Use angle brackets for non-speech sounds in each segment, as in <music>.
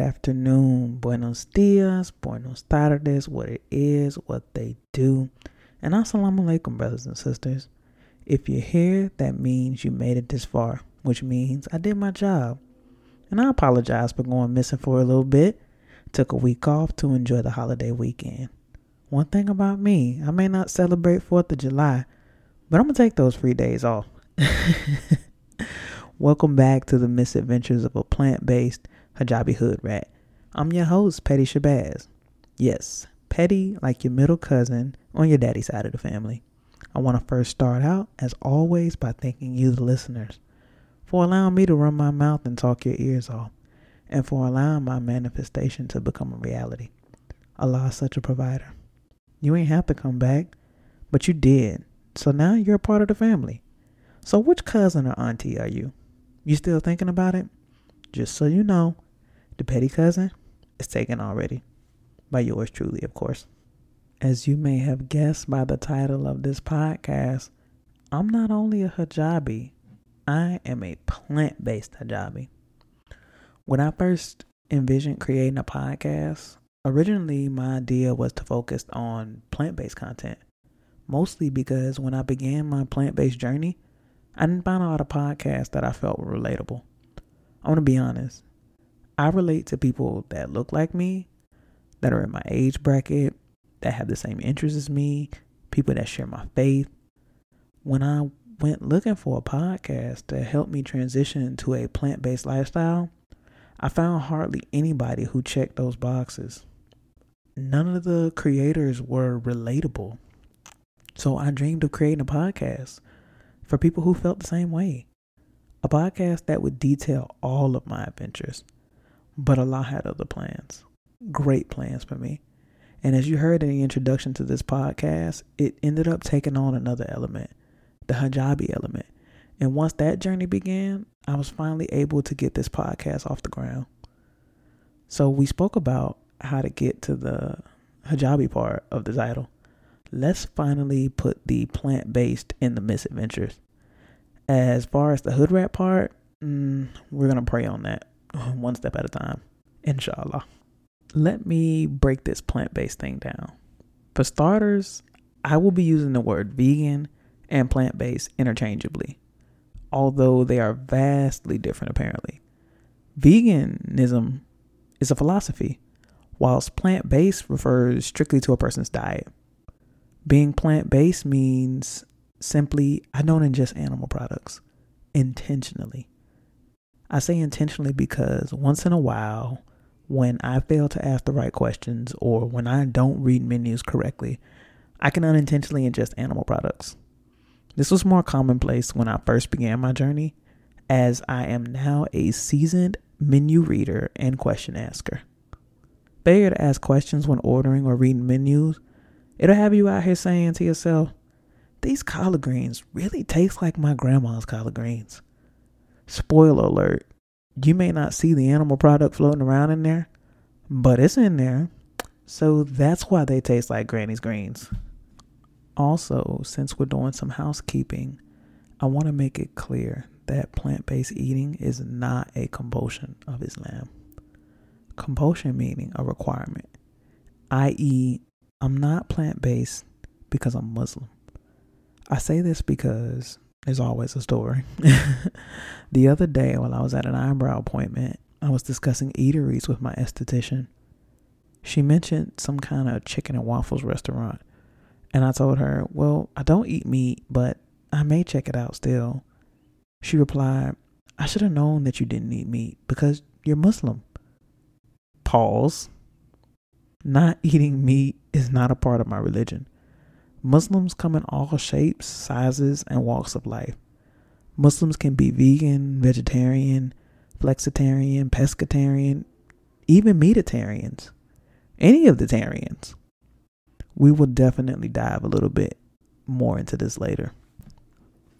afternoon, buenos dias, buenos tardes, what it is, what they do, and assalamu alaikum, brothers and sisters. If you're here, that means you made it this far, which means I did my job. And I apologize for going missing for a little bit. Took a week off to enjoy the holiday weekend. One thing about me, I may not celebrate 4th of July, but I'm going to take those free days off. <laughs> Welcome back to the misadventures of a plant based hijabi hood rat. I'm your host, Petty Shabazz. Yes, Petty like your middle cousin on your daddy's side of the family. I want to first start out, as always, by thanking you, the listeners, for allowing me to run my mouth and talk your ears off, and for allowing my manifestation to become a reality. Allah is such a provider. You ain't have to come back, but you did. So now you're a part of the family. So which cousin or auntie are you? You still thinking about it? Just so you know, the petty cousin is taken already. By yours truly, of course. As you may have guessed by the title of this podcast, I'm not only a hijabi, I am a plant based hijabi. When I first envisioned creating a podcast, originally my idea was to focus on plant based content. Mostly because when I began my plant based journey, I didn't find a lot of podcasts that I felt were relatable. I want to be honest. I relate to people that look like me, that are in my age bracket, that have the same interests as me, people that share my faith. When I went looking for a podcast to help me transition to a plant based lifestyle, I found hardly anybody who checked those boxes. None of the creators were relatable. So I dreamed of creating a podcast for people who felt the same way. A podcast that would detail all of my adventures. But Allah had other plans, great plans for me. And as you heard in the introduction to this podcast, it ended up taking on another element, the hijabi element. And once that journey began, I was finally able to get this podcast off the ground. So we spoke about how to get to the hijabi part of the title. Let's finally put the plant based in the misadventures. As far as the hood rat part, mm, we're going to pray on that <laughs> one step at a time, inshallah. Let me break this plant based thing down. For starters, I will be using the word vegan and plant based interchangeably, although they are vastly different apparently. Veganism is a philosophy, whilst plant based refers strictly to a person's diet. Being plant based means simply, I don't ingest animal products intentionally. I say intentionally because once in a while, when I fail to ask the right questions or when I don't read menus correctly, I can unintentionally ingest animal products. This was more commonplace when I first began my journey, as I am now a seasoned menu reader and question asker. Failure to ask questions when ordering or reading menus, it'll have you out here saying to yourself, these collard greens really taste like my grandma's collard greens. Spoiler alert, you may not see the animal product floating around in there, but it's in there. So that's why they taste like Granny's greens. Also, since we're doing some housekeeping, I want to make it clear that plant based eating is not a compulsion of Islam. Compulsion meaning a requirement, i.e., I'm not plant based because I'm Muslim. I say this because there's always a story. <laughs> the other day, while I was at an eyebrow appointment, I was discussing eateries with my esthetician. She mentioned some kind of chicken and waffles restaurant. And I told her, Well, I don't eat meat, but I may check it out still. She replied, I should have known that you didn't eat meat because you're Muslim. Pause. Not eating meat is not a part of my religion. Muslims come in all shapes, sizes, and walks of life. Muslims can be vegan, vegetarian, flexitarian, pescatarian, even meatitarians, any of the tarians. We will definitely dive a little bit more into this later.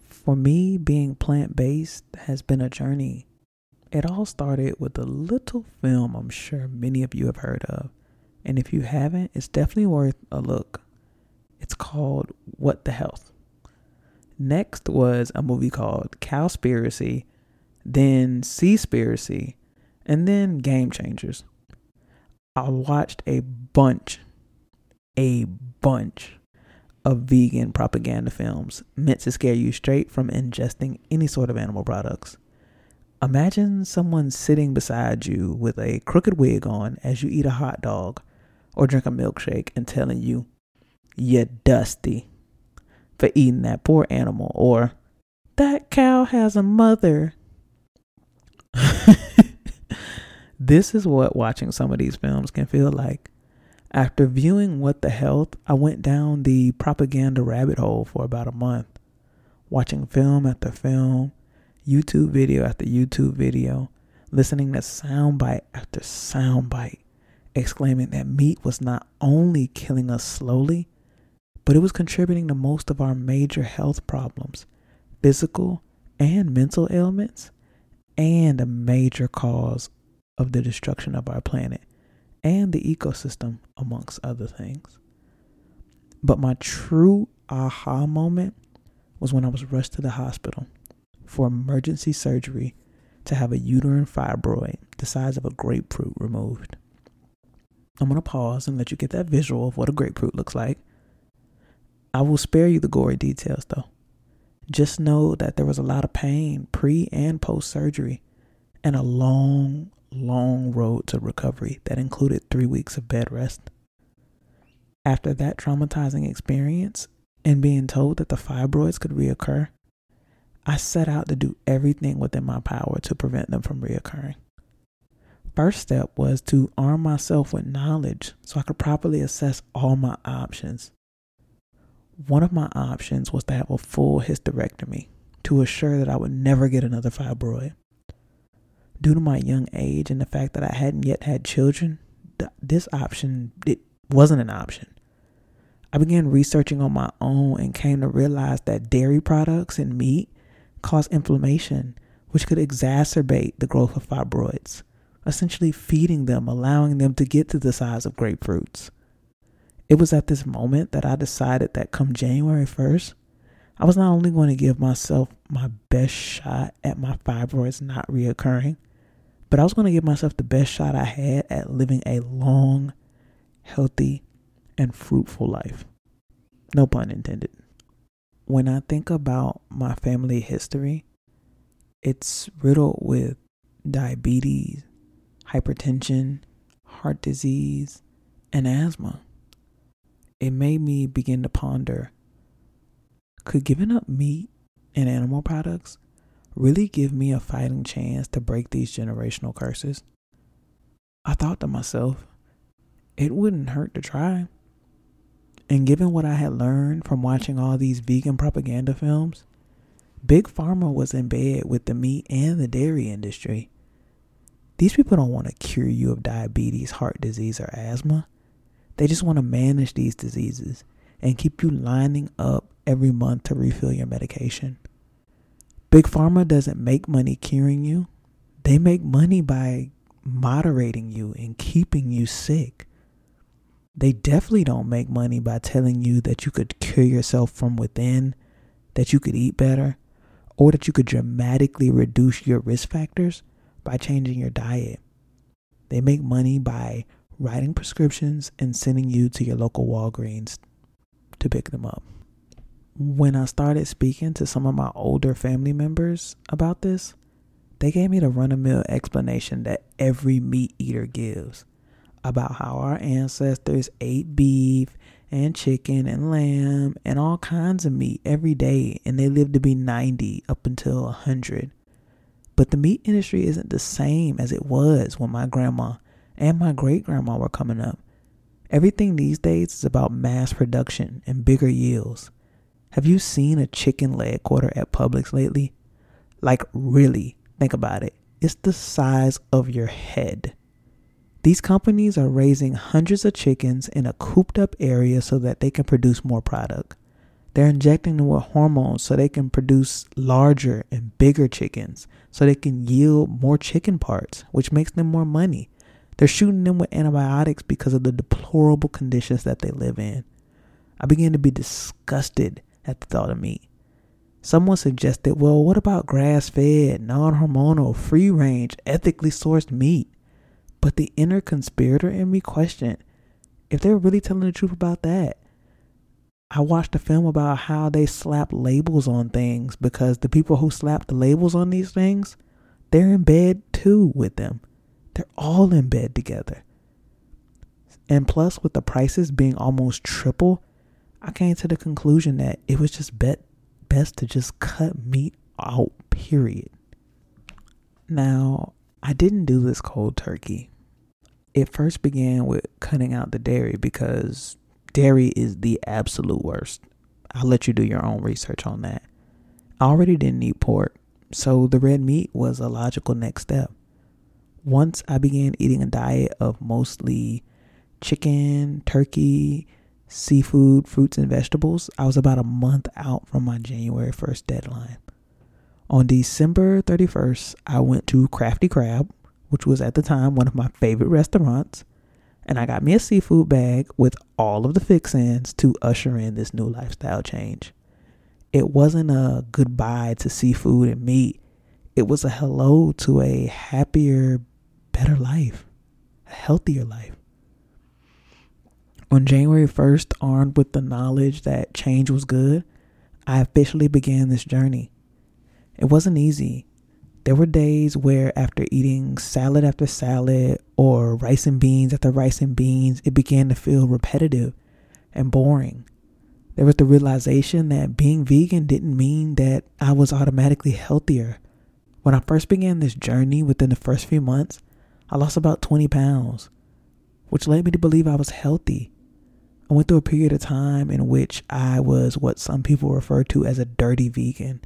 For me, being plant based has been a journey. It all started with a little film I'm sure many of you have heard of. And if you haven't, it's definitely worth a look. It's called What the Health. Next was a movie called Cowspiracy, then Seaspiracy, and then Game Changers. I watched a bunch, a bunch of vegan propaganda films meant to scare you straight from ingesting any sort of animal products. Imagine someone sitting beside you with a crooked wig on as you eat a hot dog or drink a milkshake and telling you, you're dusty for eating that poor animal, or that cow has a mother. <laughs> this is what watching some of these films can feel like. After viewing What the Health, I went down the propaganda rabbit hole for about a month, watching film after film YouTube video after YouTube video, listening to soundbite after soundbite, exclaiming that meat was not only killing us slowly, but it was contributing to most of our major health problems, physical and mental ailments, and a major cause of the destruction of our planet and the ecosystem, amongst other things. But my true aha moment was when I was rushed to the hospital for emergency surgery to have a uterine fibroid the size of a grapefruit removed. I'm going to pause and let you get that visual of what a grapefruit looks like. I will spare you the gory details though. Just know that there was a lot of pain pre and post surgery and a long, long road to recovery that included three weeks of bed rest. After that traumatizing experience and being told that the fibroids could reoccur, I set out to do everything within my power to prevent them from reoccurring. First step was to arm myself with knowledge so I could properly assess all my options. One of my options was to have a full hysterectomy to assure that I would never get another fibroid. Due to my young age and the fact that I hadn't yet had children, this option it wasn't an option. I began researching on my own and came to realize that dairy products and meat cause inflammation, which could exacerbate the growth of fibroids, essentially feeding them, allowing them to get to the size of grapefruits. It was at this moment that I decided that come January 1st, I was not only going to give myself my best shot at my fibroids not reoccurring, but I was going to give myself the best shot I had at living a long, healthy, and fruitful life. No pun intended when I think about my family history, it's riddled with diabetes, hypertension, heart disease, and asthma. It made me begin to ponder could giving up meat and animal products really give me a fighting chance to break these generational curses? I thought to myself, it wouldn't hurt to try. And given what I had learned from watching all these vegan propaganda films, Big Pharma was in bed with the meat and the dairy industry. These people don't want to cure you of diabetes, heart disease, or asthma. They just want to manage these diseases and keep you lining up every month to refill your medication. Big Pharma doesn't make money curing you, they make money by moderating you and keeping you sick. They definitely don't make money by telling you that you could cure yourself from within, that you could eat better, or that you could dramatically reduce your risk factors by changing your diet. They make money by writing prescriptions and sending you to your local Walgreens to pick them up. When I started speaking to some of my older family members about this, they gave me the run of mill explanation that every meat eater gives about how our ancestors ate beef and chicken and lamb and all kinds of meat every day and they lived to be 90 up until 100. But the meat industry isn't the same as it was when my grandma and my great grandma were coming up. Everything these days is about mass production and bigger yields. Have you seen a chicken leg quarter at Publix lately? Like, really, think about it. It's the size of your head. These companies are raising hundreds of chickens in a cooped up area so that they can produce more product. They're injecting them with hormones so they can produce larger and bigger chickens so they can yield more chicken parts, which makes them more money. They're shooting them with antibiotics because of the deplorable conditions that they live in. I began to be disgusted at the thought of meat. Someone suggested, well, what about grass fed, non hormonal, free range, ethically sourced meat? But the inner conspirator in me questioned if they were really telling the truth about that. I watched a film about how they slap labels on things because the people who slap the labels on these things, they're in bed too with them. They're all in bed together. And plus, with the prices being almost triple, I came to the conclusion that it was just bet best to just cut meat out, period. Now, I didn't do this cold turkey. It first began with cutting out the dairy because dairy is the absolute worst. I'll let you do your own research on that. I already didn't eat pork, so the red meat was a logical next step. Once I began eating a diet of mostly chicken, turkey, seafood, fruits, and vegetables, I was about a month out from my January 1st deadline. On December 31st, I went to Crafty Crab, which was at the time one of my favorite restaurants, and I got me a seafood bag with all of the fixins to usher in this new lifestyle change. It wasn't a goodbye to seafood and meat, it was a hello to a happier, better life, a healthier life. On January 1st, armed with the knowledge that change was good, I officially began this journey. It wasn't easy. There were days where, after eating salad after salad or rice and beans after rice and beans, it began to feel repetitive and boring. There was the realization that being vegan didn't mean that I was automatically healthier. When I first began this journey within the first few months, I lost about 20 pounds, which led me to believe I was healthy. I went through a period of time in which I was what some people refer to as a dirty vegan.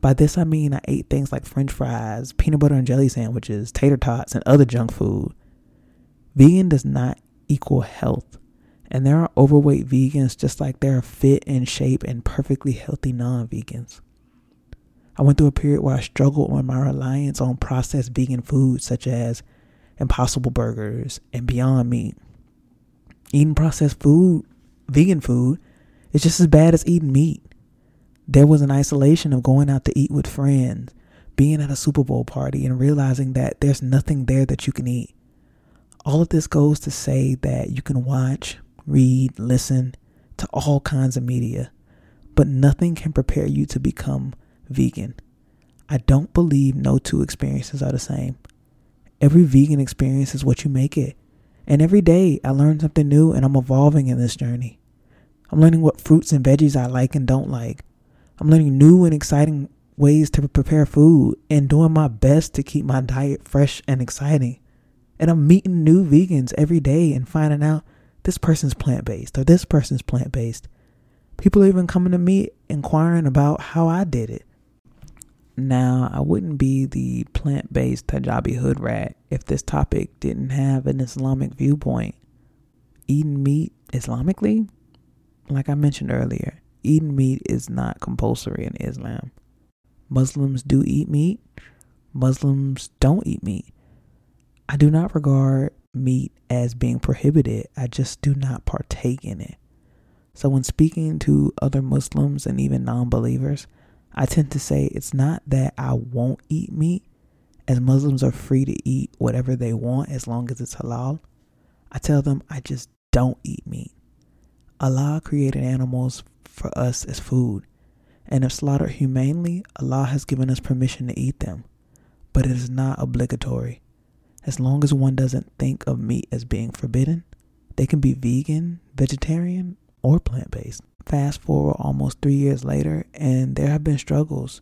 By this I mean I ate things like french fries, peanut butter and jelly sandwiches, tater tots, and other junk food. Vegan does not equal health. And there are overweight vegans just like there are fit and shape and perfectly healthy non vegans. I went through a period where I struggled with my reliance on processed vegan foods such as Impossible Burgers and Beyond Meat eating processed food, vegan food, is just as bad as eating meat. There was an isolation of going out to eat with friends, being at a Super Bowl party, and realizing that there's nothing there that you can eat. All of this goes to say that you can watch, read, listen to all kinds of media, but nothing can prepare you to become vegan. I don't believe no two experiences are the same. Every vegan experience is what you make it. And every day I learn something new and I'm evolving in this journey. I'm learning what fruits and veggies I like and don't like. I'm learning new and exciting ways to prepare food and doing my best to keep my diet fresh and exciting. And I'm meeting new vegans every day and finding out this person's plant based or this person's plant based. People are even coming to me inquiring about how I did it. Now, I wouldn't be the plant based Hijabi hood rat if this topic didn't have an Islamic viewpoint. Eating meat Islamically, like I mentioned earlier, eating meat is not compulsory in Islam. Muslims do eat meat, Muslims don't eat meat. I do not regard meat as being prohibited, I just do not partake in it. So, when speaking to other Muslims and even non believers, I tend to say it's not that I won't eat meat, as Muslims are free to eat whatever they want as long as it's halal. I tell them I just don't eat meat. Allah created animals for us as food, and if slaughtered humanely, Allah has given us permission to eat them, but it is not obligatory. As long as one doesn't think of meat as being forbidden, they can be vegan, vegetarian, or plant based. Fast forward almost three years later, and there have been struggles,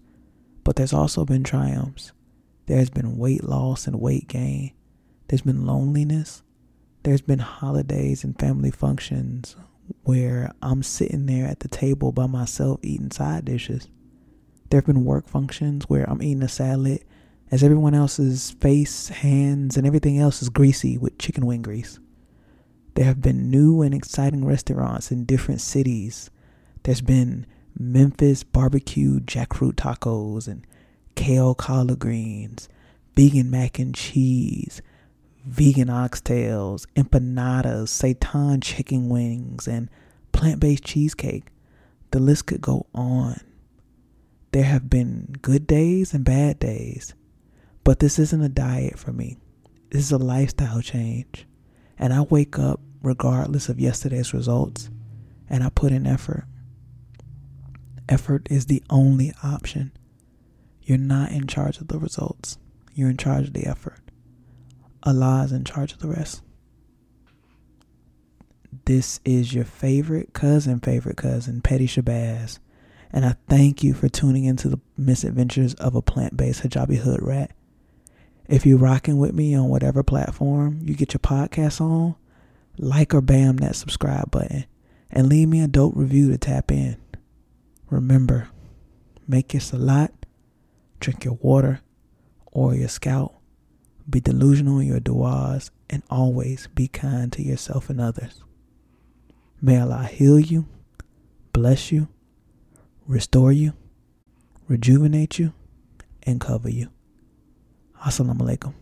but there's also been triumphs. There's been weight loss and weight gain. There's been loneliness. There's been holidays and family functions where I'm sitting there at the table by myself eating side dishes. There have been work functions where I'm eating a salad as everyone else's face, hands, and everything else is greasy with chicken wing grease. There have been new and exciting restaurants in different cities there's been Memphis barbecue jackfruit tacos and kale collard greens, vegan mac and cheese, vegan oxtails, empanadas, seitan chicken wings, and plant based cheesecake. The list could go on. There have been good days and bad days, but this isn't a diet for me. This is a lifestyle change. And I wake up regardless of yesterday's results and I put in effort. Effort is the only option. You're not in charge of the results, you're in charge of the effort. Allah is in charge of the rest. This is your favorite cousin, favorite cousin, Petty Shabazz. And I thank you for tuning into the misadventures of a plant based hijabi hood rat. If you're rocking with me on whatever platform you get your podcast on, like or bam that subscribe button and leave me a dope review to tap in. Remember, make your salat, drink your water or your scout, be delusional in your du'as, and always be kind to yourself and others. May Allah heal you, bless you, restore you, rejuvenate you, and cover you. Assalamu alaikum.